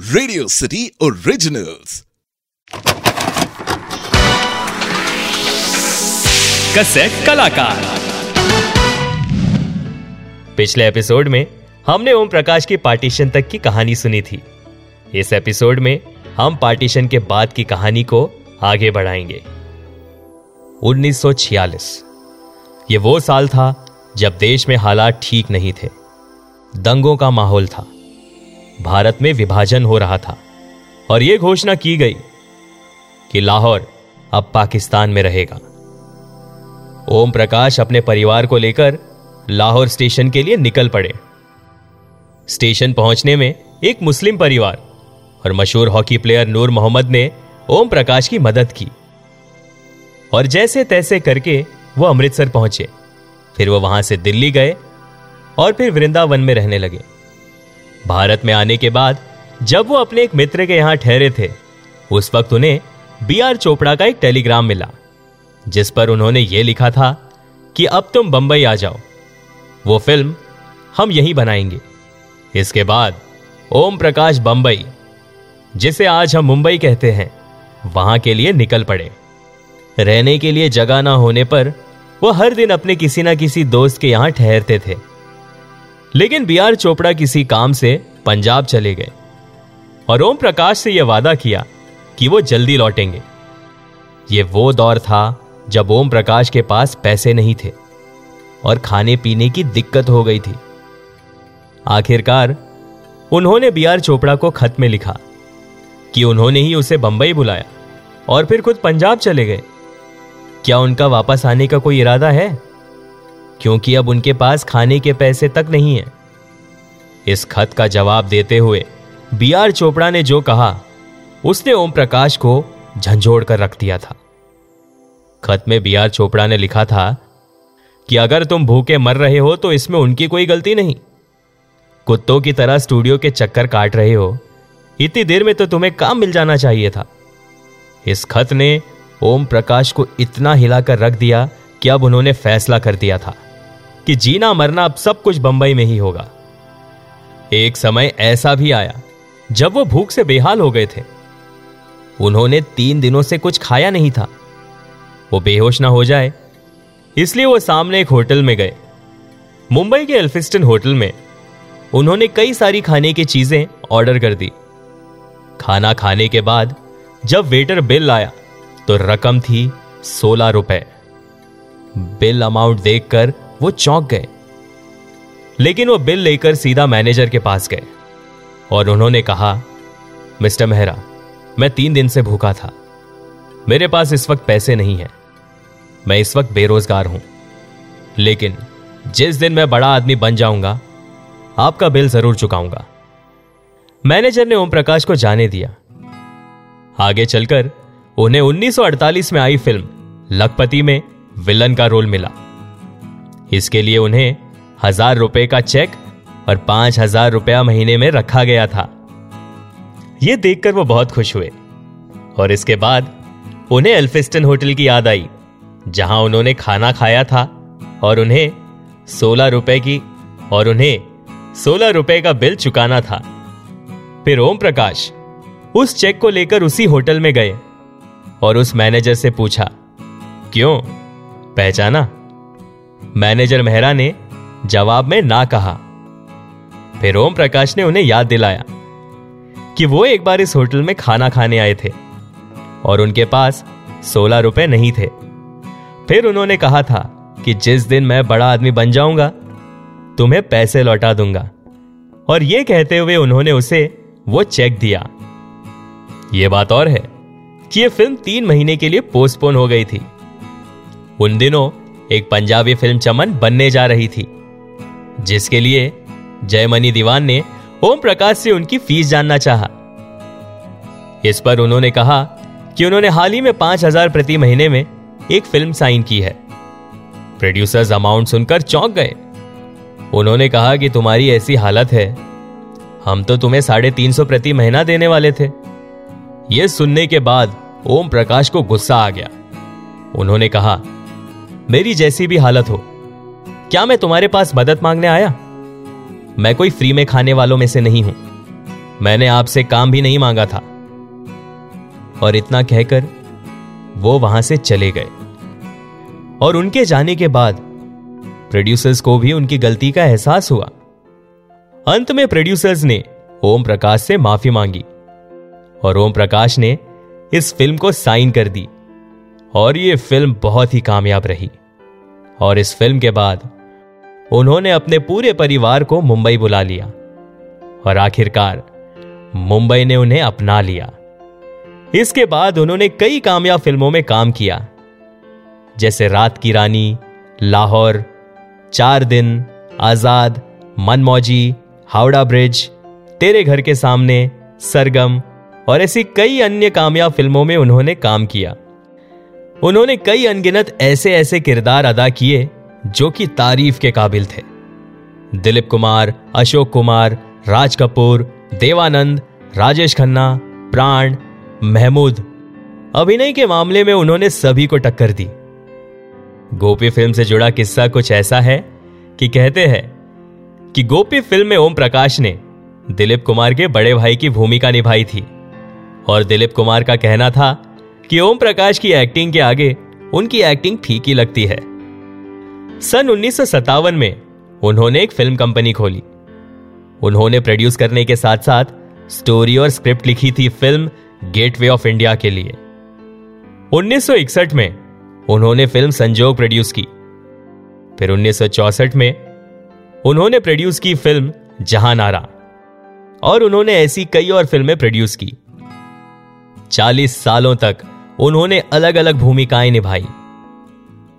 Radio city originals cassette कलाकार पिछले episode में हमने ओम प्रकाश की पार्टीशन तक की कहानी सुनी थी। इस एपिसोड में हम पार्टीशन के बाद की कहानी को आगे बढ़ाएँगे। 1946 ये वो साल था जब देश में हालात ठीक नहीं थे। दंगों का माहौल था। भारत में विभाजन हो रहा था और यह घोषणा की गई कि लाहौर अब पाकिस्तान में रहेगा। ओम प्रकाश अपने परिवार को लेकर लाहौर स्टेशन के लिए निकल पड़े। स्टेशन पहुँचने में एक मुस्लिम परिवार और मशहूर हॉकी प्लेयर नूर मोहम्मद ने ओम प्रकाश की मदद की। और जैसे तैसे करके वो अमृतसर पहुँचे। फिर वो वहाँ से दिल्ली गए और फिर वृंदावन में रहने लगे। भारत में आने के बाद, जब वो अपने एक मित्र के यहाँ ठहरे थे, उस वक्त उन्हें बी आर चोपड़ा का एक टेलीग्राम मिला, जिस पर उन्होंने ये लिखा था कि अब तुम बंबई आ जाओ। वो फ़िल्म हम यहीं बनाएँगे। इसके बाद, ओम प्रकाश बंबई, जिसे आज हम मुंबई कहते हैं, वहाँ के लिए निकल पड़े। रहने के लिए जगह ना होने पर वो हर दिन अपने किसी ना किसी दोस्त के यहाँ ठहरते थे। लेकिन बी आर चोपड़ा किसी काम से पंजाब चले गए और ओम प्रकाश से यह वादा किया कि वो जल्दी लौटेंगे। ये वो दौर था जब ओम प्रकाश के पास पैसे नहीं थे और खाने पीने की दिक्कत हो गई थी। आखिरकार उन्होंने बी आर चोपड़ा को खत में लिखा कि उन्होंने ही उसे बंबई बुलाया और फिर खुद पंजाब चले गए। क्या उनका वापस आने का कोई इरादा है? क्योंकि अब उनके पास खाने के पैसे तक नहीं है। इस खत का जवाब देते हुए बी आर चोपड़ा ने जो कहा, उसने ओम प्रकाश को झंझोड़ कर रख दिया था। खत में बी आर चोपड़ा ने लिखा था कि अगर तुम भूखे मर रहे हो तो इसमें उनकी कोई गलती नहीं। कुत्तों की तरह स्टूडियो के चक्कर काट रहे हो, इतनी देर में तो तुम्हें काम मिल जाना चाहिए था। इस खत ने ओम प्रकाश को इतना हिलाकर रख दिया कि अब उन्होंने फैसला कर दिया था। कि जीना मरना अब सब कुछ बंबई में ही होगा। एक समय ऐसा भी आया, जब वो भूख से बेहाल हो गए थे। उन्होंने तीन दिनों से कुछ खाया नहीं था। वो बेहोश ना हो जाए, इसलिए वो सामने एक होटल में गए। मुंबई के एल्फिस्टन होटल में उन्होंने कई सारी खाने की चीज़ें ऑर्डर कर दी। खाना खाने के बाद जब वेटर बिल लाया तो रकम थी सोलह रुपए। बिल अमाउंट देखकर वो चौंक गए। लेकिन वो बिल लेकर सीधा मैनेजर के पास गए और उन्होंने कहा, मिस्टर मेहरा, मैं तीन दिन से भूखा था। मेरे पास इस वक्त पैसे नहीं है। मैं इस वक्त बेरोजगार हूँ। लेकिन जिस दिन मैं बड़ा आदमी बन जाऊँगा, आपका बिल ज़रूर चुकाऊँगा। मैनेजर ने ओम प्रकाश को जाने दिया। आगे चलकर उन्हें 1948 में आई फ़िल्म लखपति में विलन का रोल मिला। इसके लिए उन्हें हज़ार रुपए का चेक और पाँच हज़ार रुपया महीने में रखा गया था। यह देखकर वो बहुत खुश हुए और इसके बाद उन्हें एल्फिस्टन होटल की याद आई, जहाँ उन्होंने खाना खाया था और उन्हें सोलह रुपए की और उन्हें सोलह रुपए का बिल चुकाना था। फिर ओम प्रकाश उस चेक को लेकर उसी होटल में गए और उस मैनेजर से पूछा, क्यों? पहचाना? मैनेजर मेहरा ने जवाब में ना कहा। फिर ओम प्रकाश ने उन्हें याद दिलाया कि वो एक बार इस होटल में खाना खाने आए थे और उनके पास सोलह रुपए नहीं थे। फिर उन्होंने कहा था कि जिस दिन मैं बड़ा आदमी बन जाऊँगा, तुम्हें पैसे लौटा दूँगा। और यह कहते हुए उन्होंने उसे वो चेक दिया। यह बात और है कि यह फ़िल्म तीन महीने के लिए पोस्टपोन हो गई थी। उन दिनों एक पंजाबी फ़िल्म चमन बनने जा रही थी, जिसके लिए जयमनी दीवान ने ओम प्रकाश से उनकी फ़ीस जानना चाहा। इस पर उन्होंने कहा कि उन्होंने हाल ही में पाँच हज़ार प्रति महीने में एक फ़िल्म साइन की है। प्रोड्यूसर्स अमाउंट सुनकर चौंक गए। उन्होंने कहा कि तुम्हारी ऐसी हालत है, हम तो तुम्हें साढ़े तीन सौ प्रति महीना देने वाले थे। यह सुनने के बाद ओम प्रकाश को गुस्सा आ गया। उन्होंने कहा मेरी जैसी भी हालत हो। क्या मैं तुम्हारे पास मदद मांगने आया? मैं कोई फ्री में खाने वालों में से नहीं हूँ। मैंने आपसे काम भी नहीं मांगा था। और इतना कहकर वो वहाँ से चले गए। और उनके जाने के बाद प्रोड्यूसर्स को भी उनकी गलती का एहसास हुआ। अंत में प्रोड्यूसर्स ने ओम प्रकाश से माफ़ी मांगी। और ओम प्रकाश ने इस फ़िल्म को साइन कर दी। और ये फ़िल्म बहुत ही कामयाब रही। और इस फ़िल्म के बाद उन्होंने अपने पूरे परिवार को मुंबई बुला लिया। और आखिरकार मुंबई ने उन्हें अपना लिया। इसके बाद उन्होंने कई कामयाब फ़िल्मों में काम किया। जैसे रात की रानी, लाहौर, चार दिन, आज़ाद, मनमौजी, हावड़ा ब्रिज, तेरे घर के सामने, सरगम और ऐसी कई अन्य कामयाब फ़िल्मों में उन्होंने काम किया। उन्होंने कई अनगिनत ऐसे ऐसे किरदार अदा किए जो कि तारीफ़ के काबिल थे। दिलीप कुमार, अशोक कुमार, राज कपूर, देवानंद, राजेश खन्ना, प्राण, महमूद। अभिनय के मामले में उन्होंने सभी को टक्कर दी। गोपी फ़िल्म से जुड़ा किस्सा कुछ ऐसा है कि कहते हैं कि गोपी फ़िल्म में ओम प्रकाश ने दिलीप कुमार के बड़े भाई की भूमिका निभाई थी और दिलीप कुमार का कहना था कि ओम प्रकाश की एक्टिंग के आगे उनकी एक्टिंग फीकी लगती है। सन उन्नीस सौ सत्तावन में उन्होंने एक फ़िल्म कंपनी खोली। उन्होंने प्रोड्यूस करने के साथ साथ स्टोरी और स्क्रिप्ट लिखी थी फ़िल्म गेटवे ऑफ़ इंडिया के लिए। 1961 में उन्होंने फ़िल्म संजोग प्रोड्यूस की। फिर 1964 में उन्होंने प्रोड्यूस की फ़िल्म जहाँ नारा और उन्होंने ऐसी कई और फ़िल्में प्रोड्यूस की। 40 सालों तक उन्होंने अलग अलग भूमिकाएँ निभाई।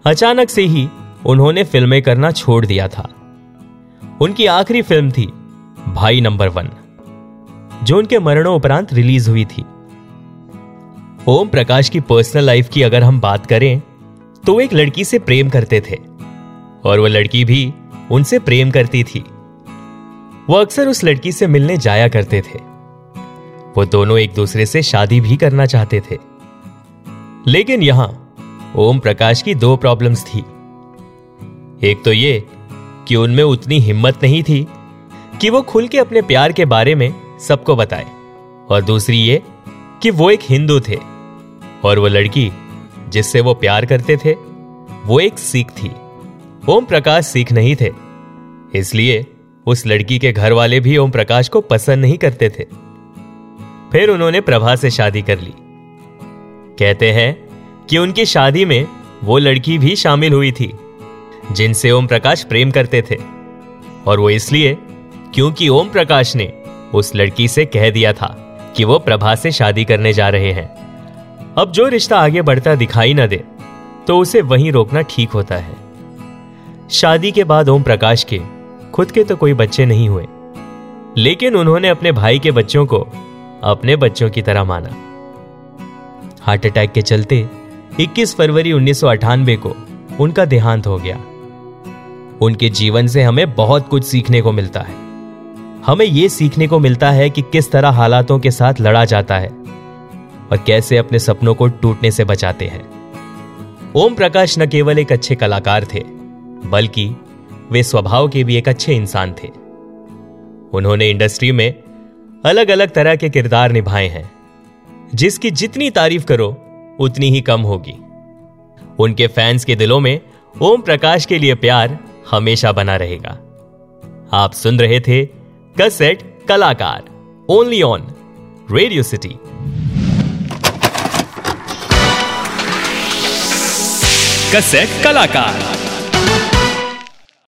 अचानक से ही उन्होंने फ़िल्में करना छोड़ दिया था। उनकी आखिरी फ़िल्म थी, भाई नंबर वन, जो उनके मरणों उपरांत रिलीज़ हुई थी। ओम प्रकाश की पर्सनल लाइफ की अगर हम बात करें तो वो एक लड़की से प्रेम करते थे, और वो लड़की भी उनसे प्रेम करती थी। वो अक्सर उस लड़की से मिलने जाया करते थे। वो दोनों एक दूसरे से शादी भी करना चाहते थे। लेकिन यहाँ ओम प्रकाश की दो प्रॉब्लम्स थी। एक तो ये कि उनमें उतनी हिम्मत नहीं थी कि वो खुल के अपने प्यार के बारे में सबको बताए। और दूसरी ये कि वो एक हिंदू थे और वो लड़की जिससे वो प्यार करते थे, वो एक सिख थी। ओम प्रकाश सिख नहीं थे, इसलिए उस लड़की के घर वाले भी ओम प्रकाश को पसंद नहीं करते थे। फिर उन्होंने प्रभा से शादी कर ली। कहते हैं कि उनकी शादी में वो लड़की भी शामिल हुई थी, जिनसे ओम प्रकाश प्रेम करते थे। और वो इसलिए क्योंकि ओम प्रकाश ने उस लड़की से कह दिया था कि वो प्रभा से शादी करने जा रहे हैं। अब जो रिश्ता आगे बढ़ता दिखाई ना दे तो उसे वहीं रोकना ठीक होता है। शादी के बाद ओम प्रकाश के खुद के तो कोई बच्चे नहीं हुए, लेकिन उन्होंने अपने भाई के बच्चों को अपने बच्चों की तरह माना। हार्ट अटैक के चलते 21 फरवरी उन्नीस सौ अठानवे को उनका देहांत हो गया। उनके जीवन से हमें बहुत कुछ सीखने को मिलता है। हमें यह सीखने को मिलता है कि किस तरह हालातों के साथ लड़ा जाता है और कैसे अपने सपनों को टूटने से बचाते हैं। ओम प्रकाश न केवल एक अच्छे कलाकार थे, बल्कि वे स्वभाव के भी एक अच्छे इंसान थे। उन्होंने इंडस्ट्री में अलग अलग तरह के किरदार निभाए हैं। जिसकी जितनी तारीफ़ करो, उतनी ही कम होगी। उनके फैंस के दिलों में ओम प्रकाश के लिए प्यार हमेशा बना रहेगा। आप सुन रहे थे कसेट कलाकार only on Radio City cassette कलाकार।